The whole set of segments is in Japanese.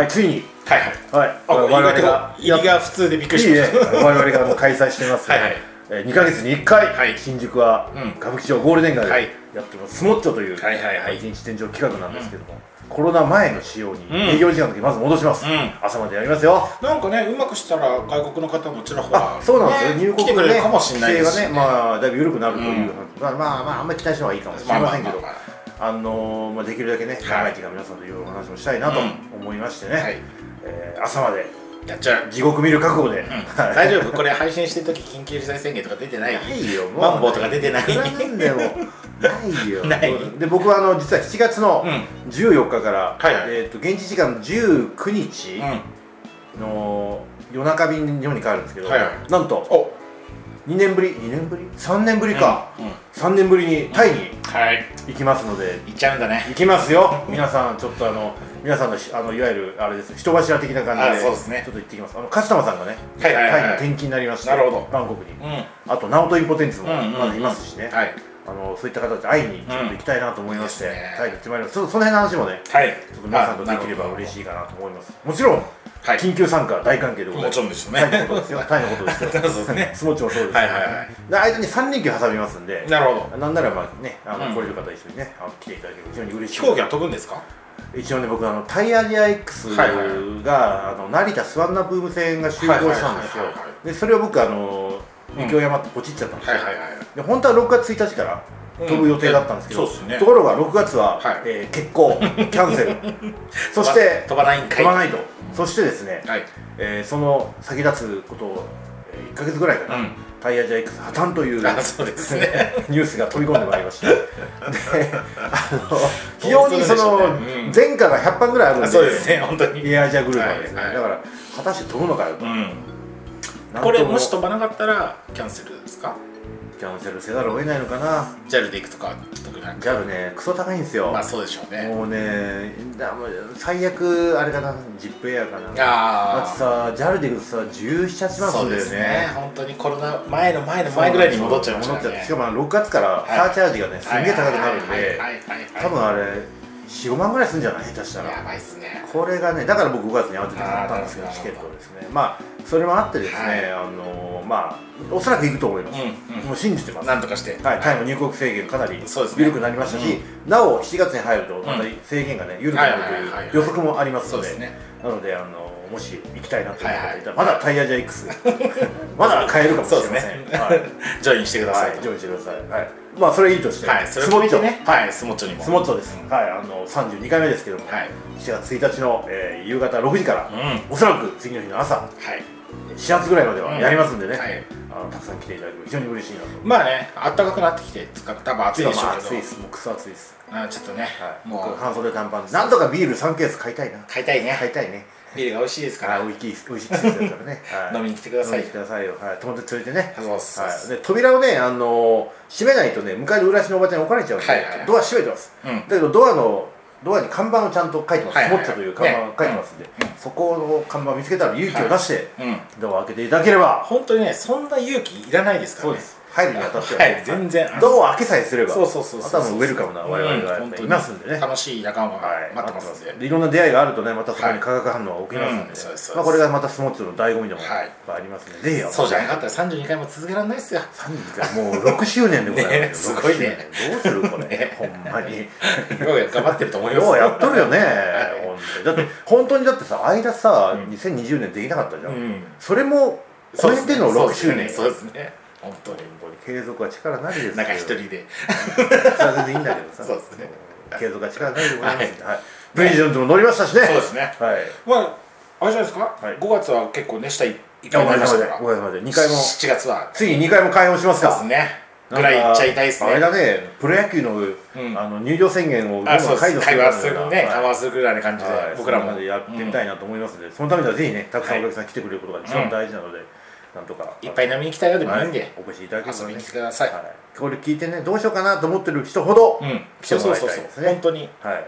はいついに。はいはい。はい。あ我々がが入りが普通でびっくりしいいねました我々があの 開催してますはいはい。えー2か月に1回、はい。新宿はうん。歌舞伎町ゴールデン街ではい。やってます、スモッチョという、はいはいはい。一日店長企画なんですけども、コロナ前の仕様にうん。営業時間の時まず戻します、うん。朝までやりますよ。なんかねうまくしたら外国の方もちらほらあそうなんですよ、ね入国来てくれるかもしれないですし。規制がねまあだいぶ緩くなるという、うん。まあまあまああんまり期待した方がいいかもしれませんけど、まあまあまああのーまあ、できるだけね、い。長い時間皆さんといろいろお話もしたいなとうん。思いましてね、はい。えー朝までやっちゃう。地獄見る覚悟で、はい。大丈夫？これ配信してる時緊急事態宣言とか出てない？ないよもう。マンボウとか出てない？なんでも。ないよ。ない。で僕はあの実は7月のうん。14日から、はいはい。えー、と現地時間の19日うん。の夜中便に日本に帰るんですけど、はいはい。なんとお2年ぶり？2年ぶり？3年ぶりか、うんうん。3年ぶりにタイにはい。行きますので。行っちゃうんだね。行きますよ。皆さんちょっとあの皆さんのしあのいわゆるあれです人柱的な感じであそうですね。ちょっと行ってきます。あのカスタマーさんがね、はいはいはいはい。タイに転勤になりましてなるほど。バンコクに、うん。あとナオトインポテンツもうんうんうん。まだいますしね、はい。あのそういった方たち会いにちょっと行きたいなと思いまして、うん。いいねタイに行ってまいりますそその辺の話もねはい。ちょっと皆さんとできれば嬉いしいかなと思います。もちろん、はい。緊急参加大歓迎でございます。もちろんですよね。タイのことですよ。タイのことですよ。そうですね。スモッチもそうですはいはいはい。で間に3連休挟みますんで。なるほど。なんならまあねあの、うん。来れる方一緒にねあの来ていただければ非常に嬉しい。飛行機は飛ぶんですか？一応ね僕あのタイアジア X が、はいはい。あの成田スワンナブーム線が就航したんですよ。でそれを僕あのうん。雪を山ってポチっちゃったんですよ、はいはいはいで本当は6月1日から飛ぶ予定だったんですけど、うんね。ところが6月は、はい。えー欠航キャンセル。そして飛ばないんかい。飛ばないと、そしてですね、はい。えーその先立つことを、え1か月ぐらいかな、うん。タイヤジャ X 破綻というね。ニュースが飛び込んでまいりました。であの非常にそのねうん。前科が100班ぐらいあるんであそうですね本当に。エアアジアグループはですね、はいはい。だから果たして飛ぶのかよと、うん。これもし飛ばなかったらキャンセルですか？キャンセルせざるを得ないのかな。JAL で行くとか特になんか。JAL ねクソ高いんですよ、まあそうでしょうね。もうねだもう最悪あれかなジップエアかな。だってあさ JAL で行くとさ1718あ万すそうでるんだよね。すね。本当にコロナ前の前の前ぐらいに戻っちゃいました戻っちゃねってしかもあの6月からサーチャージがね、すんげえ高くなるんで多分あれ45万ぐらいするんじゃない？下手したら。やばいっすね。これがねだから僕5月に慌てて買ったんですけどチケットをですね。まあそれもあってですね、はい。あのまあおそらく行くと思います、うんうん。もう信じてます。なんとかして。はい、タイの入国制限かなり緩くなりましたし、なお7月に入るとまた制限がね緩くなるとはいう予測もありますのでなのであのもし行きたいなという方がいたら、まだタイヤジャ X まだ買えるかもしれません、ね。はい。ジョインしてくださいはい、ジョインしてください。はい。まあそれいいとして、はいそれスモッチョ。ね。はいスモッチョにも。スモッチョです。はい、あの32回目ですけども、はい。7月1日の、えー夕方6時から、うん。おそらく次の日の朝、はい。始発ぐらいまではやりますんでね、はい。あのたくさん来ていただけると非常に嬉しいなと。まあね暖かくなってきて使ったば暑いでしょまあうけど暑いです。もうクソ暑いです。あちょっとねはい。もう僕。半袖短パン。で、なんとかビール3ケース買いたいな。買いたいね。買いたいね。ビールが美味しいですから。あ、美味しい美味しい季節ですからね。はい。飲みに来てください。飲みに来てくださいよ。はい。友達連れてね。そうっす。はい、で扉をね、あのー閉めないとね向かいの裏足のおばちゃんに怒られちゃうんで、ドア閉めてます、うん。だけどドアのドアに看板をちゃんと書いてます、はいはいはい。スモッチョという看板が書いてますんで、ねそこの看板を見つけたら勇気を出して、うん。ドアを開けていただければ。本当にねそんな勇気いらないですからね入るにあたっては、はい全然。ドアを開けさえすればそうそうそうそうあとはもうウェルカムな我々がいますんでね、楽しい仲間い、待ってますんで。でい。ろんな出会いがあるとねまたそこに化学反応が起きますまあ、これがまたスの醍醐味でもありますんで、ぜひそうじゃなかったら32回も続けられないですよ。3時間もう6周年でございます ごいね。6周年どうするこれ、ね。ほんまに。よう頑張ってると思います。ようやっとるよね、だって本当にだってさ間さ、うん2020年できなかったじゃん、うん。それも超えての6周年。そうですね本当に本当に継続は力なりですよなんか一人で。それは全然いいんだけどさ。そうですね。継続は力なりでございますんで、はい。プレジデントも乗りましたしね。そうですね。はい。まああれじゃないですか？はい。5月は結構ね下いっおぱいになりましたから。おかげさまで2回も。7月はついに2回も開放しますか。そうですね。ぐらいいっちゃいたいですね。あれだねプロ野球の,、ん。あの入場宣言をどん解除す。る会話するねはい。緩和するぐらいな感じではい、僕らも。やってみたいなと思いますので、そのためにはぜひねたくさんお客さん来てくれることが一番大事なので、なんとか。いっぱい飲みに来たよでもいいんはでお越しいただければね。遊びに来てください。はい、これ聞いてねどうしようかなと思ってる人ほど、うん。来てもらそうそうそういたいですね本当にはい。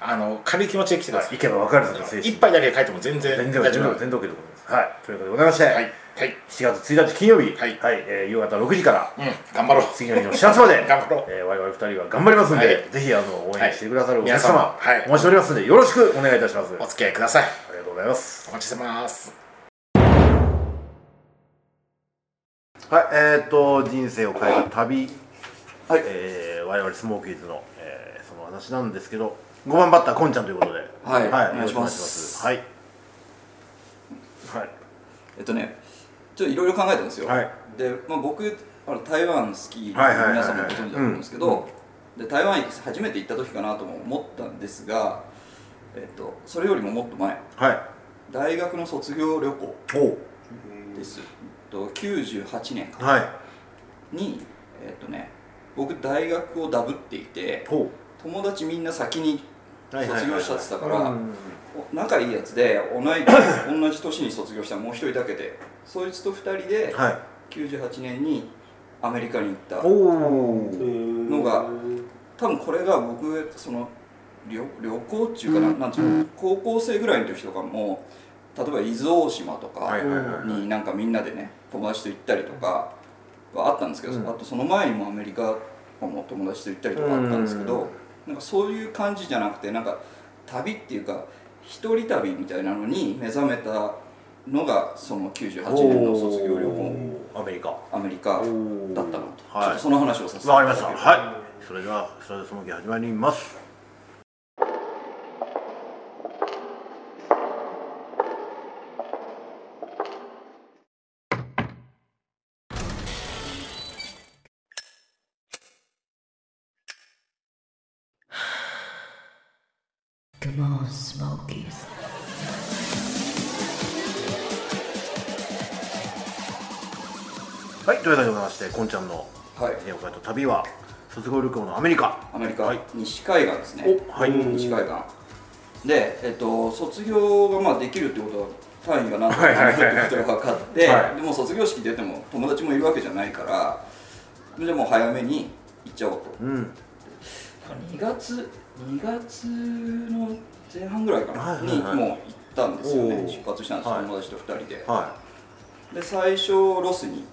あの軽い気持ちで来てください。行けば分かるぞ精神。一杯だけ書いても全然全然大丈夫。全然 OK でございます。はい。ということでございまして、はい。はい。7月1日金曜日、はい。えー夕方6時から。うん。頑張ろう。次の日の始発まで。頑張ろう。えー我々2人は頑張りますんで、はい。ぜひあの応援してくださるおはい客様、はい。お待ちしておりますんでよろしくお願いいたします。あお付き合いください。りがとうございます。お待ちしてますはいえー、っと人生を変えた旅、はい。えー我々スモーキーズの、えーその話なんですけど5番バッターこんちゃんということで。はい。よお願いします。はい。はい。えっとねちょっといろいろ考えたんですよ、はい。で、まあ、僕あの台湾好きはいはいはいはい。皆さんもご存知だと思うんですけど、で台湾初めて行った時かなとも思ったんですが、えっと、それよりももっと前。はい。大学の卒業旅行です、と、98年か。はい。に、えっとね、僕大学をダブっていてほ友達みんな先に卒業しちゃってたから、仲いいやつで同い 同じ年に卒業したもう一人だけでそいつと二人ではい。98年にアメリカに行ったのが多分これが僕その旅旅行っていうかな,、なんていうの高校生ぐらいの時とかも例えば伊豆大島とかになんかみんなでね友達と行ったりとかはあったんですけど、うん。あとその前にもアメリカも友達と行ったりとかあったんですけど、うん。なんかそういう感じじゃなくてなんか旅っていうか一人旅みたいなのに目覚めたのがその98年の卒業旅行。アメリカ。アメリカだったなと、はい。ちょっとその話をさせてわかりました。いただはい。それではスタジオスモーキー始まりますはいというわけでございましてこんちゃんのはい。絵を描いた旅は卒業旅行のアメリカ。アメリカ、はい。西海岸ですね。おはい。西海岸。で、えっと、卒業がまあできるってことは単位が何とかなるはいってことが分かって、はい。でも卒業式出ても友達もいるわけじゃないからじゃあもう早めに行っちゃおうと。うん。2月2月の前半ぐらいかな、はいはいはい。にもう行ったんですよね。おー。出発したんです、はい。友達と2人で。はで最初ロスに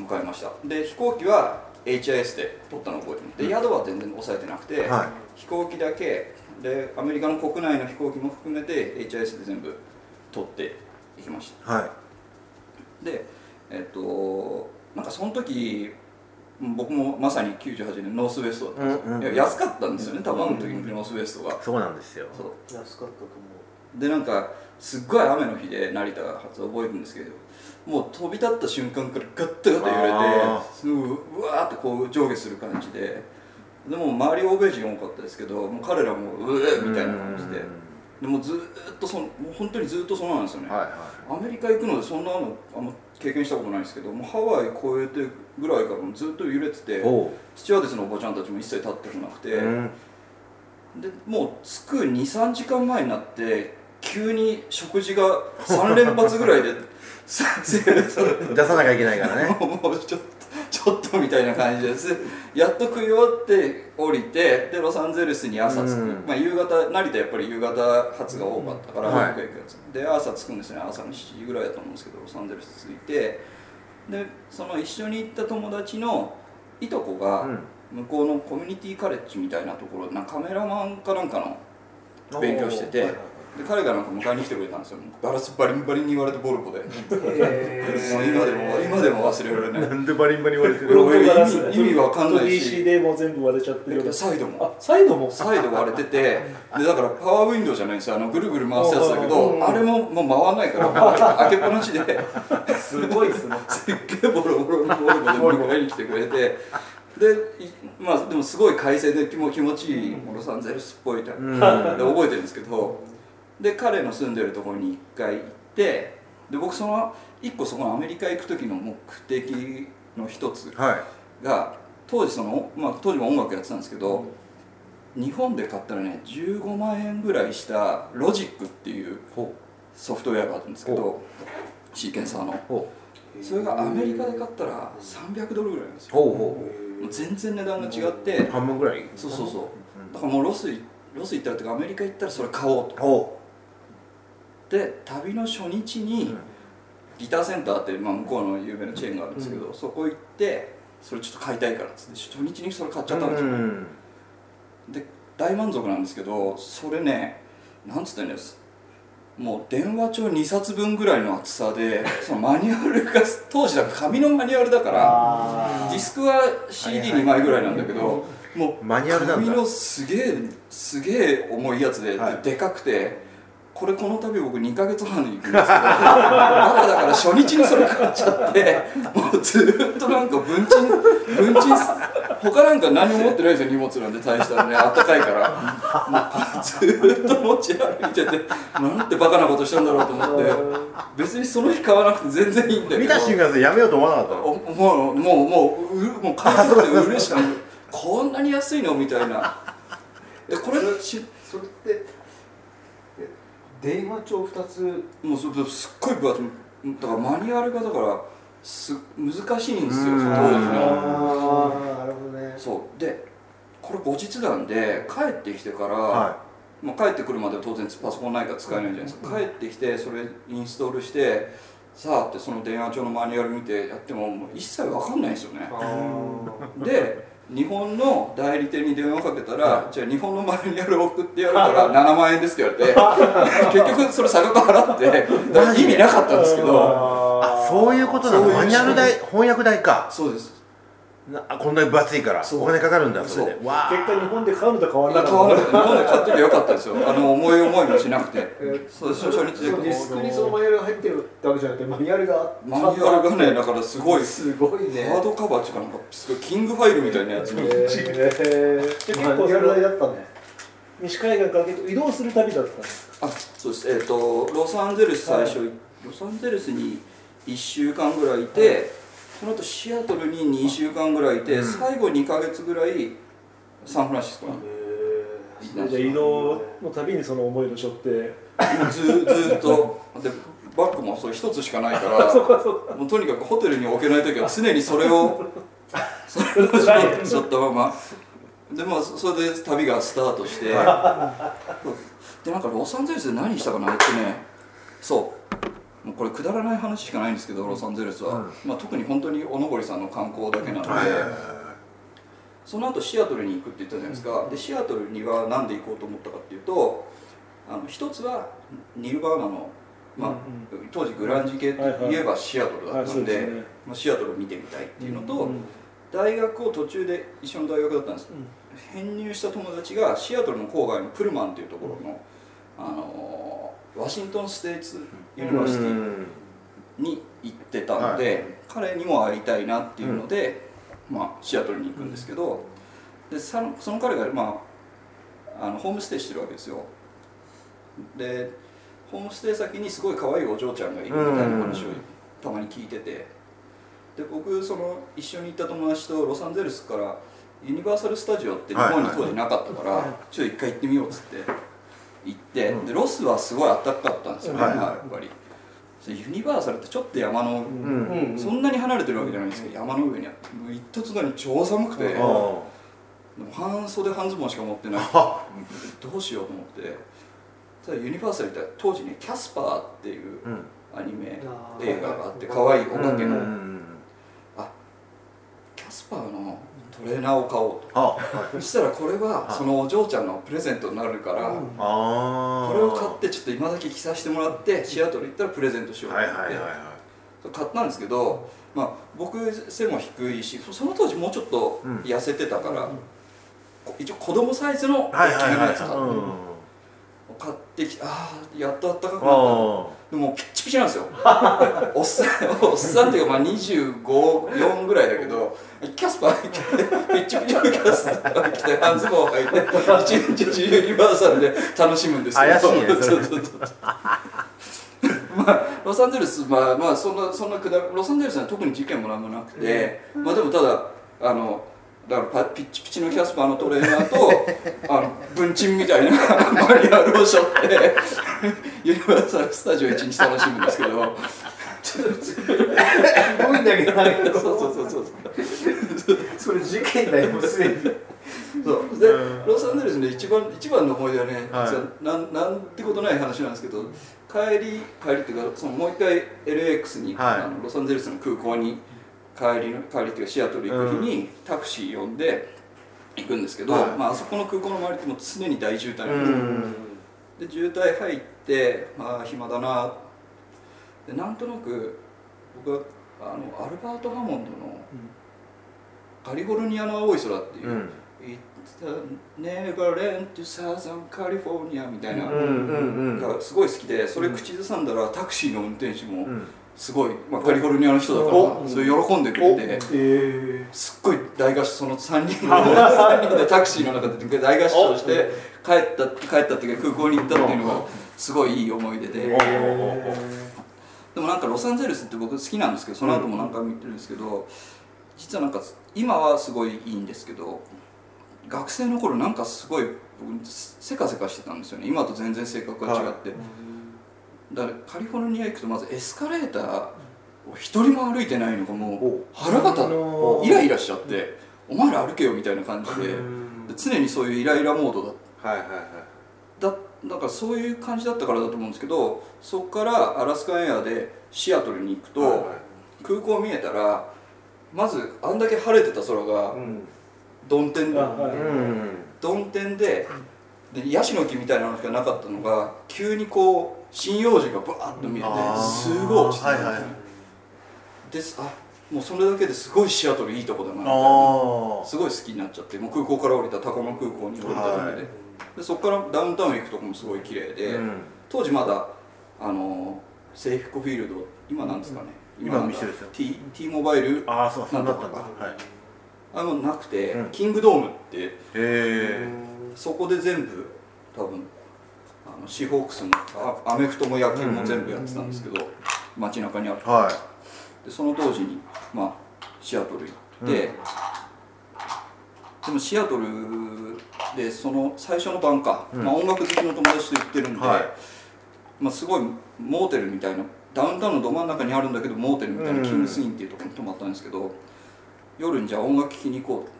向かいました。で飛行機は HIS で取ったのを覚えてます。で宿は全然押さえてなくて、はい。飛行機だけでアメリカの国内の飛行機も含めて HIS で全部取っていきましいはたでえっとなんかその時僕もまさに98年ノースウェストだったんですよ、うんうんいや安かったんですよね多分あの時のノースウェストがいそうなんですよ。そう安かったと思でなんかすっごい雨の日で成田発覚えるんですけどもう飛び立った瞬間からガッタガタ揺れあてすぐうわーってこう上下する感じででも周り欧米人多かったですけどもう彼らもうえみたいな感じで。でもずーっとそのもう本当にずっとそうなんですよね、はいはアメリカ行くのでそんなのあんま経験したことないですけどもうハワイ越えてぐらいからずっと揺れてていおう。スチュワーデスのおばちゃんたちも一切立ってこなくて、うん。でもう着く23時間前になって急に食事が3連発ぐらいで 出さなきゃいけないからね。もうちょっとちょっとみたいな感じです。やっと食い終わって降りてでロサンゼルスに朝着く、うん。まあ、夕方成田やっぱり夕方発が多かったから、はい。僕が行くやつ。で朝着くんですね。朝の7時ぐらいだと思うんですけどロサンゼルス着いてでその一緒に行った友達のいとこが、うん。向こうのコミュニティカレッジみたいなところなカメラマンかなんかの勉強しててで彼がなんか迎えに来てくれたんですよ。ガラスバリンバリンに言われてボルコで。もう今でも今でも忘れられない。なんでバリンバリン言われてる意味意味わかんないし。DC でもう全部割れちゃってるような。サイドも。あサイドも？サイド割れててでだからパワーウィンドウじゃないんですよ。あのぐるぐる回すやつだけうんどあれももう回らないから開けっぱなしで。すごいですね。すっげえボロボロのボルコで迎えに来てくれてでいまあでもすごい快晴で気も気持ちいいロサンゼルスっぽいタイプうんで覚えてるんですけどで彼の住んでるところに一回行ってで僕その一個そこのアメリカ行く時の目的の一つはい。が当時その、まあ、当時も音楽やってたんですけど日本で買ったらね15万円ぐらいしたロジックっていうほソフトウェアがあるんですけどシーケンサーの。それがアメリカで買ったら300ドルぐらいなんですよ。うほう。ほもう全然値段が違ってう半分ぐらい。そうそうそう。だからもうロスいロス行ったらとかアメリカ行ったらそれ買おうと。ほで旅の初日に Guitar Center って、まあ、向こうの有名なチェーンがあるんですけど、そこ行ってそれちょっと買いたいからっつって初日にそれ買っちゃったんですよ、うん。で大満足なんですけどそれねなんつってんです？もう電話帳2冊分ぐらいの厚さで そのマニュアルが当時だから紙のマニュアルだからあディスクは CD2 枚ぐらいなんだけどもうマニュアルなんだ。紙のすげえすげえ重いやつででかくてこれこの度僕2ヶ月半で行くんですけどバカだから初日にそれ買っちゃってもうずーっとなんか文鎮文鎮他なんか何も持ってないですよ荷物なんで大したらねあったかいから。もうずーっと持ち歩いててなんてバカなことしたんだろうと思って別にその日買わなくて全然いいんだけど。見た瞬間でやめようと思わなかったの？おもうもうもううもう買い取って嬉しくてこんなに安いの？みたいな。えこれしそれってえ電話帳2つ。もうそすっごい分厚い。だからマニュアルがだからす難しいんですよ。うん。当時の。あーなるほどね。そう。でこれ後日談で帰ってきてから、はまあ、帰ってくるまでは当然パソコンないから使えないじゃないですか、帰ってきてそれインストールしてさあってその電話帳のマニュアル見てやってももう一切わかんないんですよね。で日本の代理店に電話かけたら、じゃあ日本のマニュアル送ってやるから 7万円ですって言われて結局それ差額払って意味なかったんですけどあそういうことなの？マニュアル代翻訳代か。そうです。なあこんなに分厚いからお金かかるんだそれで。結果日本で買うのと変わらなかった日本で買っときゃよかったですよ。あの思い思いもしなくて。そう初初日でディスクにそのマニュアルが入ってるってわけじゃなくてマニュアルがマニュアルがねだからすごい。すごいね。ハードカバーっていうかなんかすごいキングファイルみたいなやつにえー、で結構そマニュアル代のだったね。西海岸から結構移動する旅だったんですあそうです。えっ、とロサンゼルス最初、ロサンゼルスに1週間ぐらいいて、その後シアトルに2週間ぐらいいて、うん。最後2か月ぐらいサンフランシスコ。に、じゃあ移動の旅にその思いを背負って。ずずーっと。でバッグもそれ一つしかないから もうとにかくホテルに置けない時は常にそれを それをちょっとままでまあそそれで旅がスタートして、でなんかロサンゼルスで何したかなえっとね。そうもうこれくだらない話しかないんですけどロサンゼルスは、うん。まあ、特に本当に小登さんの観光だけなので、その後シアトルに行くって言ったじゃないですか、でシアトルには何で行こうと思ったかっていうとあの一つはニルバーナの、まあうん当時グランジ系といえばシアトルだはいったんで,、まあ、シアトルを見てみたいっていうのと、うん大学を途中で一緒の大学だったんです、編入した友達がシアトルの郊外のプルマンっていうところの、あの Washington State University に行ってたので、彼にも会いたいなっていうので、まあ、シアトルに行くんですけど、でさその彼が、まあ、あのホームステイしてるわけですよ。でホームステイ先にすごい可愛いお嬢ちゃんがいるみたいな話をたまに聞いててで僕その一緒に行った友達とロサンゼルスからユニバーサル・スタジオって日本に当時なかったから、ちょっと一回行ってみようっつって行って、うん。でロスはすごい暖かかったんですよね、やっぱり。でユニバーサルってちょっと山の、うん。そんなに離れてるわけじゃないんですけど山の上にあってもう行った途端に超寒くて、あでも半袖半ズボンしか持ってない。あどうしようと思って。ただユニバーサルって当時ねキャスパーっていううん。アニメ映画があって可愛いおかけの、うんキャスパーのトレーナーを買おう。とあ。はいそしたらこれははい。そのお嬢ちゃんのプレゼントになるから、これを買ってちょっと今だけ着させてもらってシアトル行ったらプレゼントしようと思って、はいはいはいはい。買ったんですけど、まあ、僕背も低いしその当時もうちょっとうん痩せてたから、こ一応子供サイズの大きはいはいはいめのやつ買って,、うん買ってきてああやっとあったかくなった。あでもピッチピチなんですよ。おっさんおっさんっていうかまあ254ぐらいだけどキャスパー着てピッチピチのキャスパー着て半ズボン履いて一日中ユニバーサルで楽しむんですけど怪しいね まあロサンゼルスまあまあそんなそんなくだロサンゼルスは特に事件もなんもなくて、まあでもただあのだからパピッチピチのキャスパーのトレーナーと あの文鎮みたいなマニュアルを背負ってユニバーサル・スタジオ一日楽しむんですけど。すごいんだけどそうそうそうそうそれ事件だよもうすでに。そう。でロサンゼルスで一番一番の思い出はね、はい。なんなんてことない話なんですけど帰り帰りっていうかそのもう一回 LAX に、はい。あのロサンゼルスの空港に帰りの帰りっていうかシアトル行く日に、タクシー呼んで行くんですけど、はい。まああそこの空港の周りってもう常に大渋滞で渋滞入ってまあ暇だな。でなんとなく僕はあのアルバート・ハモンドの「カリフォルニアの青い空」っていうう、ん。Never end to Southern California みたいながすごい好きでそれ口ずさんだらタクシーの運転手もうんすごい、まあ、カリフォルニアの人だからおそれ喜んでくれてえすっごい大合唱その3人の3人で タクシーの中で大合唱して帰った帰ったっていうか空港に行ったっていうのがすごいいい思い出で。おおでもなんかロサンゼルスって僕好きなんですけどその後も何回も言ってるんですけど実はなんか今はすごいいいんですけど学生の頃なんかすごい僕せかせかしてたんですよね。今と全然性格が違って、だからカリフォルニア行くとまずエスカレーターを一人も歩いてないのがもう腹が立っておイライラしちゃってお前ら歩けよみたいな感じで。で常にそういうイライラモードだ。はいはいはい。だだからそういう感じだったからだと思うんですけどそこからアラスカエアでシアトルに行くと、はいはい。空港見えたらまずあんだけ晴れてた空がうん。曇天あはいうん。曇天ででヤシの木みたいなのしかなかったのが急にこう針葉樹がバーッと見えてすごい。落ちてたんですよはいはい。です。あもうそれだけですごいシアトルいいとこだなみたいなあすごい好きになっちゃってもう空港から降りたタコマ空港に降りただけで,、はい。でそこからダウンタウン行くとこもすごい綺麗あで、うん。当時まだあのセーフコフィールド今なんですかね、今なんか店ですよ。T, T モバイルああそうそうだったんだ。なんとか。はい。あのなくて、うん。キングドームってへえそこで全部多分あのシーホークスもあアメフトも野球も全部やってたんですけど、街中にあってはでその当時に、まあ、シアトル行って、でもシアトルでその最初の晩か、うん。まあ、音楽好きの友達と行ってるんで、はい。まあ、すごいモーテルみたいなダウンタウンのど真ん中にあるんだけどモーテルみたいな、うん。キングスインっていうところに泊まったんですけど夜にじゃあ音楽聴きに行こう。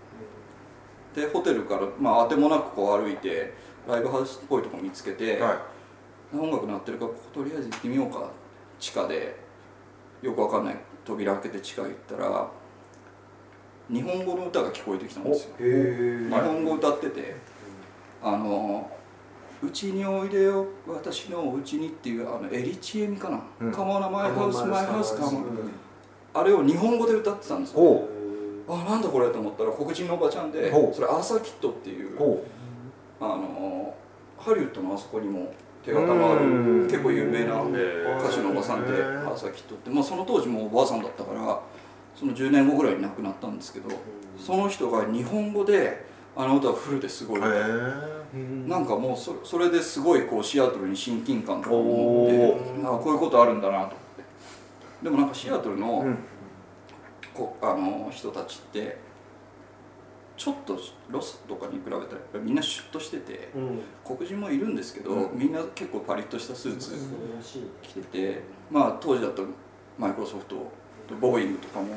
でホテルから、まあ、当てもなくこう歩いてライブハウスっぽいとこ見つけて、い。は音楽鳴ってるからこことりあえず行ってみようか。地下で。よくわかんない。扉開けて地下行ったら日本語の歌が聞こえてきたんですよ。へ日本語歌ってて。あの「うちにおいでよ私のうちに」っていうあのエリチエミかな「うん。カモナマイハウスマイハウスカモうんあれを日本語で歌ってたんですよほあなんだこれと思ったら黒人のおばちゃんでそれアーサー・キッドっていうあのハリウッドのあそこにも手形のあるうん。結構有名な歌手のおばさんでへー。アーサー・キッドって、まあ、その当時もうおばあさんだったからその10年後ぐらいに亡くなったんですけどその人が日本語であの歌をフルですごいなんかもうそそれですごいこうシアトルに親近感とか持ってあこういうことあるんだなと思って。でもなんかシアトルの,、うん。こあの人たちってちょっとロスとかに比べたらみんなシュッとしててうん。黒人もいるんですけど、うん。みんな結構パリッとしたスーツ。着ててまあ当時だとマイクロソフトとボーイングとかも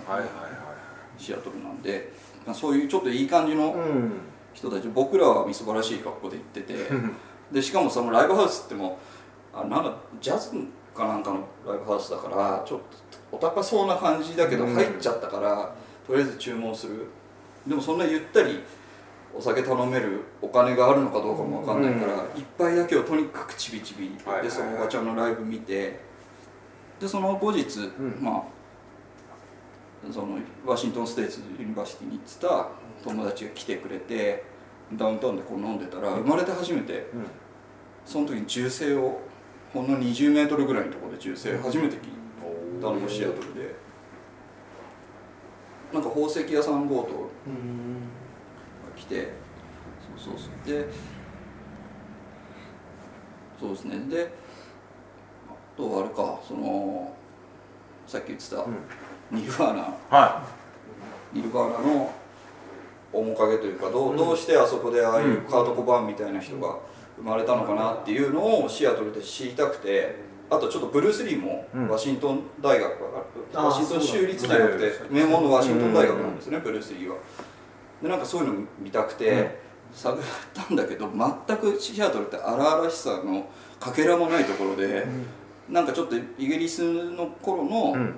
シアトルなんで、まあ、そういうちょっといい感じの人たち僕らはみすぼらしい格好で行っててでしかもそのライブハウスってもあなんだジャズかなんかのライブハウスだからちょっとお高そうな感じだけどうん入っちゃったから、とりあえず注文するでもそんなゆったりお酒頼めるお金があるのかどうかもわかんないから、うん。一杯だけをとにかくちびちびでそのおばちゃんのライブ見てでその後日、ん。まあその Washington State University に行ってた友達が来てくれてダウンタウンでこう飲んでたら生まれて初めてうん。その時に銃声をほんの20メートルぐらいのところで銃声初めて聞いたのもシアトルで。なんか宝石屋さん強盗が来てそうそうそう。でそうですね。であとはあれか。そのさっき言ってたうん。ニルバーナ。はニルバーナの面影というかどうどうしてあそこでああいうカート・コバーンみたいな人が生まれたのかなっていうのをシアトルで知りたくてあとちょっとブルース・リーもうん。ワシントン大学があーワシントン州立じゃなくてそう名門のワシントン大学なんですねブルース・リーは。でなんかそういうの見たくて探ったんだけど全くシアトルって荒々しさのかけらもないところでなんかちょっとイギリスの頃のうん。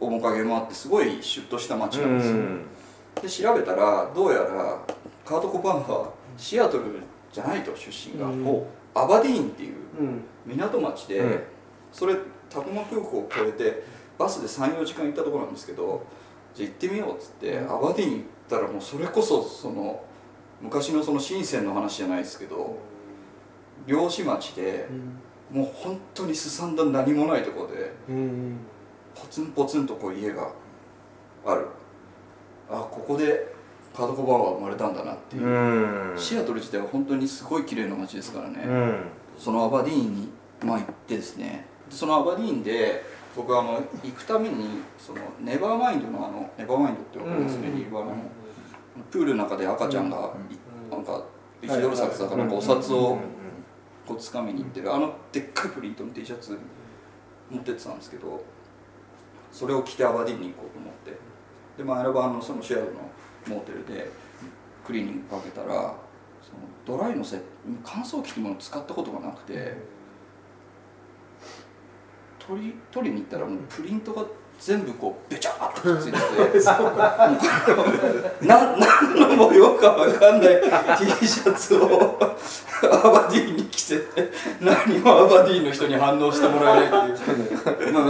面影もあってすごいシュッとした街うなんですよ、ん。で調べたらどうやらカート・コバーンはシアトルじゃないと出身が、うんアバディーンっていううん。港町で、うん。それタコマ空港を越えてバスで34時間行ったところなんですけどじゃあ行ってみようっつって、アバディーン行ったらもうそれこそその昔のその深センの話じゃないですけど漁師町でもう本当にすさんだ何もないところでうん。ポツンポツンとこう家がある。あここでカード・コバーンは生まれたんだなっていう。う、ん。シアトル自体は本当にすごい綺麗な街ですからね、うん。そのアバディーンに、まあ、行ってですね。でそのアバディーンで僕はあの行くためにそのネバーマインドのあのネバーマインドってわかりますね、うんリーバーのプールの中で赤ちゃんが、いなんか1ドル札だかなんかお札をこう掴みに行ってるあのでっかいプリントの T シャツ持ってってたんですけどそれを着てアバディーンに行こうと思って。で前の晩のそのシェアのモーテルでクリーニングかけたらそのドライのせ乾燥機ってものを使ったことがなくて取り取りに行ったらもうプリントが全部こうべちゃーっとくっついてて。な何の模様かわかんない T シャツをアバディーンに着てて何もアバディーンの人に反応してもらえないっていう。まあ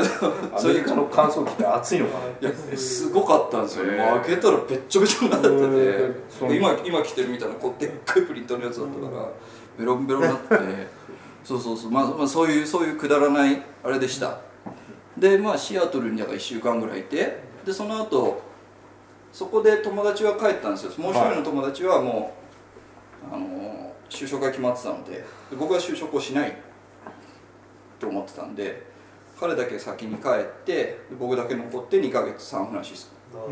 アそう。いうメリカの乾燥機って熱いのかな。いやすごかったんですよ、もう開けたらべっちょべちょになってて、今今着てるみたいなこうでっかいプリントのやつだったから、ベロンベロンになって。そうそうそう、まあ、まあそういうそういうくだらないあれでしたでまあシアトルにだから1週間ぐらいいてでその後そこで友達は帰ったんですよ。もう一人の友達はもう、あの就職が決まってたのでで僕は就職をしないと思ってたんで彼だけ先に帰ってで僕だけ残って2ヶ月サンフランシスコで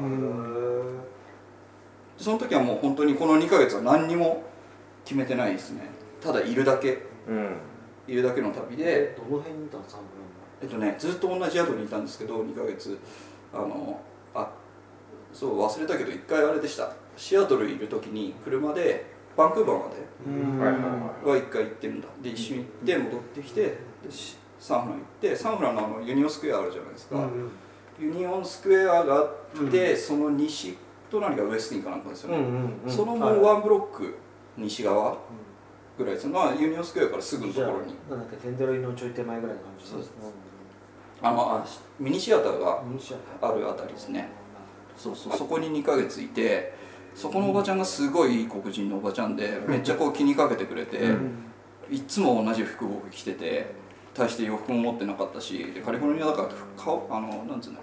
その時はもう本当にこの2ヶ月は何にも決めてないですね。ただいるだけ。うん。いるだけの旅で。でどの辺にいたの？サンフえっとねずっと同じ宿にいたんですけど2ヶ月。あのあそう忘れたけど1回あれでした。シアトルいる時に車でバンクーバーまで。はいはいはは1回行ってるんだ。で一緒に行って戻ってきてサンフラン行ってサンフランのあのユニオンスクエアあるじゃないですか、ユニオンスクエアがあって、その西隣がウエスティンかなんかですよね、そのもうワンブロック西側ぐらいです。まあユニオンスクエアからすぐのところに。なんだっけテンデロイのちょい手前ぐらいの感じそうですあのあミニシアターがあるあたりですね。そうそうそこに2ヶ月いてそこのおばちゃんがすごいいい黒人のおばちゃんでめっちゃこう気にかけてくれて、いっつも同じ服僕着てて大して洋服も持ってなかったしでカリフォルニアだから顔あのなんつうの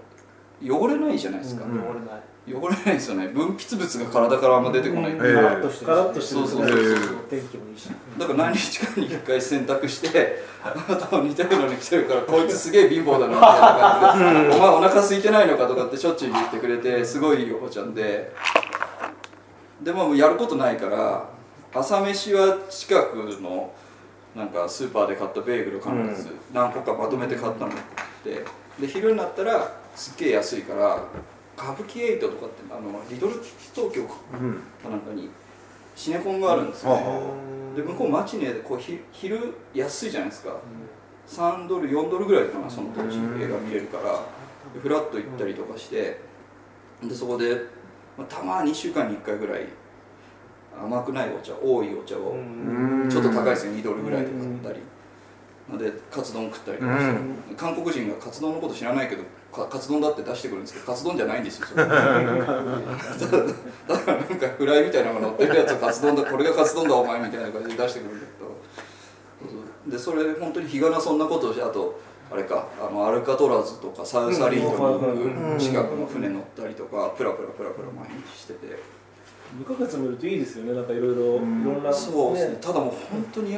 汚れないじゃないですか、うん。汚れない汚れないですよね。分泌物が体からあんま出てこない、えカラッとしてるカラッとしてる。そうそうそうそう。天気もいいしだから何日かに1回洗濯してあなたも似たようなの着てるからこいつすげえ貧乏だなみたいな感じで「お前お腹空いてないのか?」とかってしょっちゅう言ってくれてすごいいいおばちゃんで。でももうやることないから朝飯は近くのなんかスーパーで買ったベーグル必ず何個かまとめて買ったの。ってで昼になったらすっげえ安いから歌舞伎エイトとかってあのリトル東京かうん。なんかにシネコンがあるんですよね、はで向こうマチネでこうひ昼安いじゃないですか、3ドル4ドルぐらいかなその当時うん映画見れるから。でフラッと行ったりとかして。でそこで、まあ、たまに1週間に1回ぐらい甘くないお茶多いお茶をうん。ちょっと高いですよ2ドルぐらいで買ったりでカツ丼食ったりとかして、うん。韓国人がカツ丼のこと知らないけどかカツ丼だって出してくるんですけどカツ丼じゃないんですよそれ。だからなんかフライみたいなのが乗ってるやつをカツ丼だこれがカツ丼だお前みたいな感じで出してくるんだけど。でそれで本当に日がなそんなことをしてあとあれかあのアルカトラズとかサウサリートに行うん。く近くの船乗ったりとかプラプラプラプラ毎日してて。2ヶ月見るといいですよね。なんかいろいろいろんな。そうですね。ただもう本当に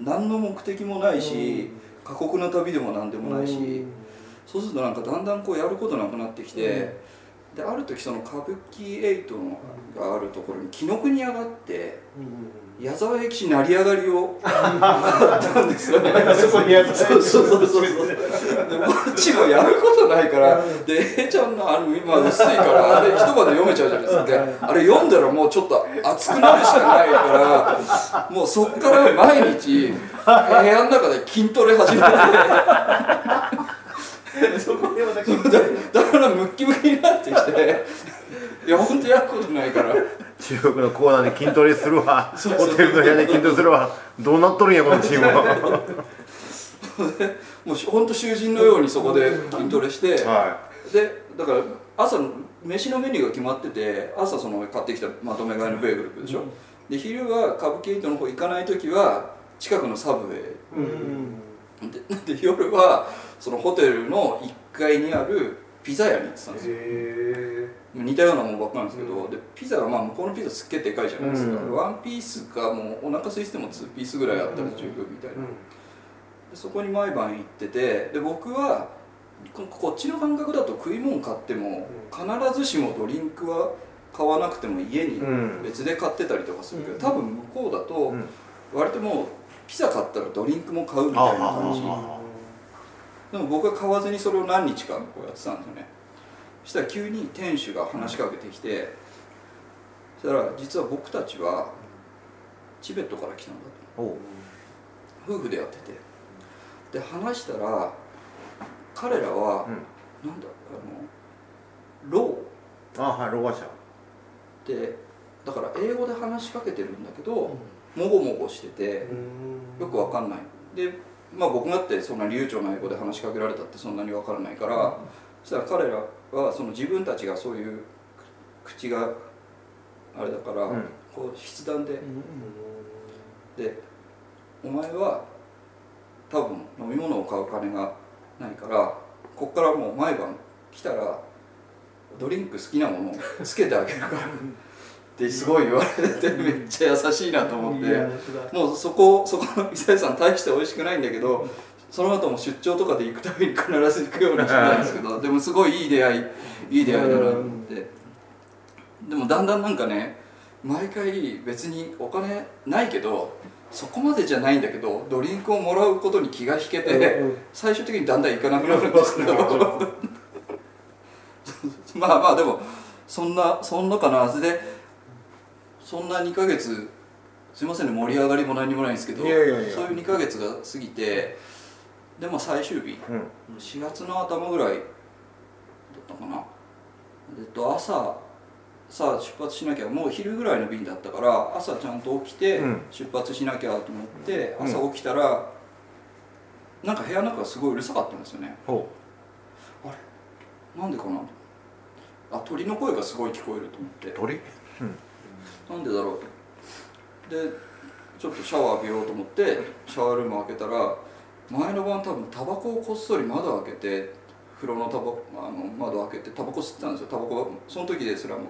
何の目的もないし過酷な旅でも何でもないしそうするとなんかだんだんこうやることなくなってきて、である時その歌舞伎エイトのがあるところに紀ノ国屋があって矢沢永吉成り上がりを。あったんですよねそこにそうそうそうそう。でこっちもやることないからで A ちゃんのあの今薄いからで一晩で読めちゃうじゃないですか。であれ読んだらもうちょっと熱くなるしかないからもうそっから毎日部屋の中で筋トレ始めて。そこでだだからムッキムキになってきて。いや本当やることないから中国のコーナーで筋トレするわ。ホテルの部屋で筋トレするわ。どうなっとるんやこのチームは。もう本当囚人のようにそこで筋トレして、はでだから朝飯のメニューが決まってて朝その買ってきたまとめ買いのベーグルでしょ、で昼は歌舞伎エイトの方行かない時は近くのサブウェイ。うん。でで夜はそのホテルの1階にあるピザ屋に行ってたんですよ。へ似たようなものばっかなんですけど、でピザはまあ向こうのピザすっげえでかいじゃないですか、うん。ワンピースかもうお腹空いてても2ピースぐらいあったら十分みたいな、でそこに毎晩行っててで僕はここっちの感覚だと食い物買っても必ずしもドリンクは買わなくても家にうん。別で買ってたりとかするけど、うん。多分向こうだとうん。割ともうピザ買ったらドリンクも買うみたいな感じ。あでも僕は買わずにそれを何日かこうやってたんですよねそしたら急に店主が話しかけてきてそしたら実は僕たちはチベットから来たんだと。夫婦でやってて。で話したら彼らは、うん。なんだあのロあはいロガ社ーでだから英語で話しかけてるんだけど、もごもごしててよくわかんない。でまあ僕だってそんな流暢な英語で話しかけられたってそんなにわからないから、そしたら彼らはその自分たちがそういう口があれだから、うん。こう筆談で、でお前は多分飲み物を買う金がないからこっからもう毎晩来たらドリンク好きなものをつけてあげるからってすごい言われてめっちゃ優しいなと思って。もうそこそこの伊勢さん大して美味しくないんだけどその後も出張とかで行くたびに必ず行くようにしてたんですけど でもすごいいい出会いいい出会いだなって。でもだんだんなんかね毎回別にお金ないけどそこまでじゃないんだけどドリンクをもらうことに気が引けて最終的にだんだん行かなくなるんですけど。まあまあでもそんなそんなかなそれでそんな2ヶ月すいませんね盛り上がりも何にもないんですけどそういう2ヶ月が過ぎてでも最終日。うん。4月の頭ぐらいだったかな。えっと朝さあ出発しなきゃもう昼ぐらいの便だったから朝ちゃんと起きてうん。出発しなきゃと思って、うん。朝起きたらなんか部屋の中がすごいうるさかったんですよね。ほなんでかな？あ鳥の声がすごい聞こえると思って。う鳥なんでだろうと。でちょっとシャワー浴びようと思ってシャワールーム開けたら前の晩多分タバコをこっそり窓開けて風呂のタバあの窓開けてタバコ吸ってたんですよ。タバコその時ですらも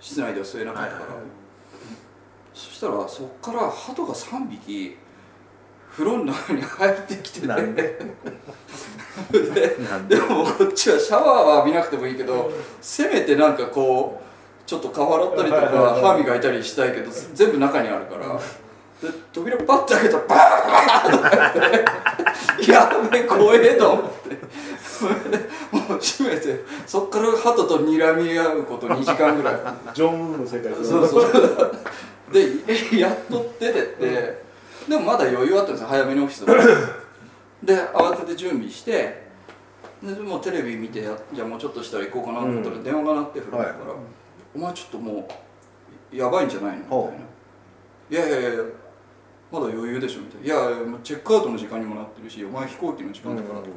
室内では吸えなかったから、はいはい。はいそしたらそっから鳩が3匹風呂の中に入ってきてて。で？もこっちはシャワーは浴びなくてもいいけどせめてなんかこうちょっと顔洗ったりとか歯磨いたりしたいけど全部中にあるから。で扉パッて開けたらバーンとか言ってやべえ怖えと思って。それでもう閉めてそっから鳩と睨み合うこと2時間ぐらい。ジョン・ウンの世界そうそう。でやっと出てって。でもまだ余裕あったんですよ。早めにオフィスで慌てて準備してでもうテレビ見てやじゃあもうちょっとしたら行こうかなと思ったらうん。電話が鳴ってフロアから、はい。お前ちょっともうやばいんじゃないの?」みたいほな「いやいやいやまだ余裕でしょ」みたいな「いやチェックアウトの時間にもなってるしお前飛行機の時間だから」と思って、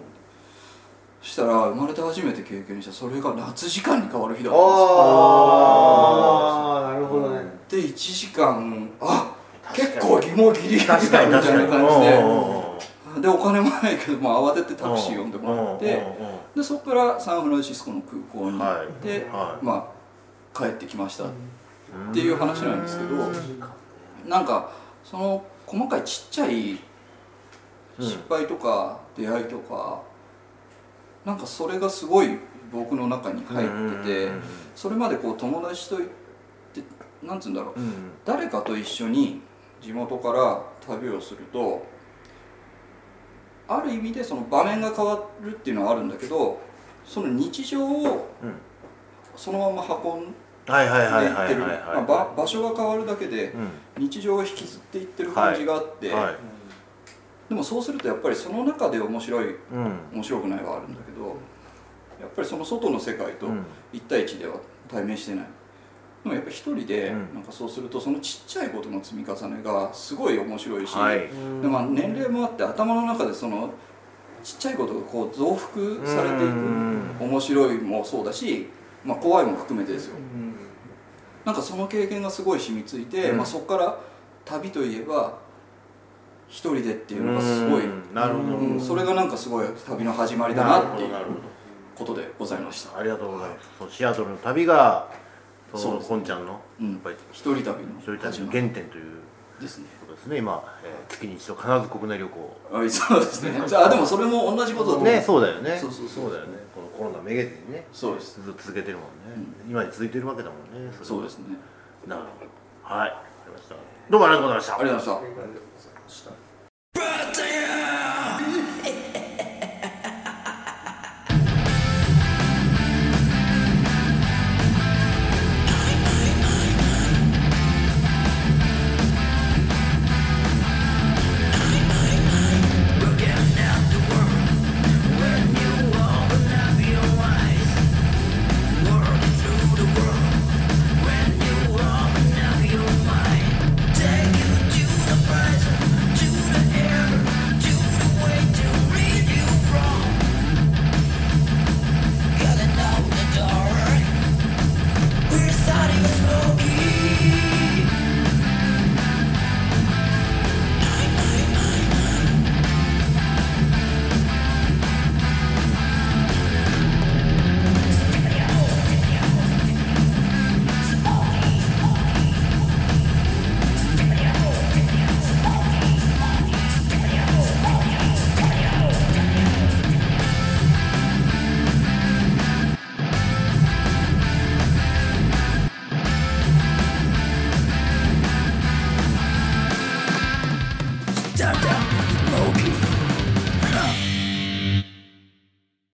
そしたら生まれて初めて経験したそれが夏時間に変わる日だったんですよ。ああなるほどね。で1時間あ結構ギモギリギリだみたいな感じで。うん。でお金もないけど、まあ、慌ててタクシー呼んでもらって。うん。うん。うん。でそこからサンフランシスコの空港に行はいって、はい。まあ帰ってきましたっうんていう話なんですけどなんかその細かいちっちゃい失敗とか出会いとかなんかそれがすごい僕の中に入っててうんそれまでこう友達と行ってなんつうんだろう。うん。誰かと一緒に地元から旅をするとある意味でその場面が変わるっていうのはあるんだけどその日常をうん。そのまま運んではいはいはいいってるはいはい。はいまあ場場所が変わるだけでうん日常を引きずっていってる感じがあって、はい。でもそうするとやっぱりその中で面白いうん。面白くないはあるんだけどやっぱりその外の世界とうん。1対1では対面してない。でもやっぱ一人でうん。なんかそうするとそのちっちゃいことの積み重ねがすごい面白いし、はい。でまあ年齢もあって頭の中でそのちっちゃいことがこう増幅されていくうん。面白いもそうだし、まあ、怖いも含めてですよなんかその経験がすごい染みついて、うん。まあ、そこから旅といえば一人でっていうのがすごい、うん。なるほど。うん。それがなんかすごい旅の始まりだなっていうことでございました。ありがとうございます。シアトルの旅がそのこんちゃん。のやうんっぱり。一人旅の一人旅の原点というですねことですね。今、えー月に一度必ず国内旅行。あそうですね。じゃあでもそれも同じことだと思う。ねそうだよね。そうそう。そうだよね。このコロナめげずにねそうです。ずっと続けてるもんね、今に続いてるわけだもんねそうですね。なるほど。はいわかりました。どうもありがとうございました。ありがとうございました。ありがとうございました「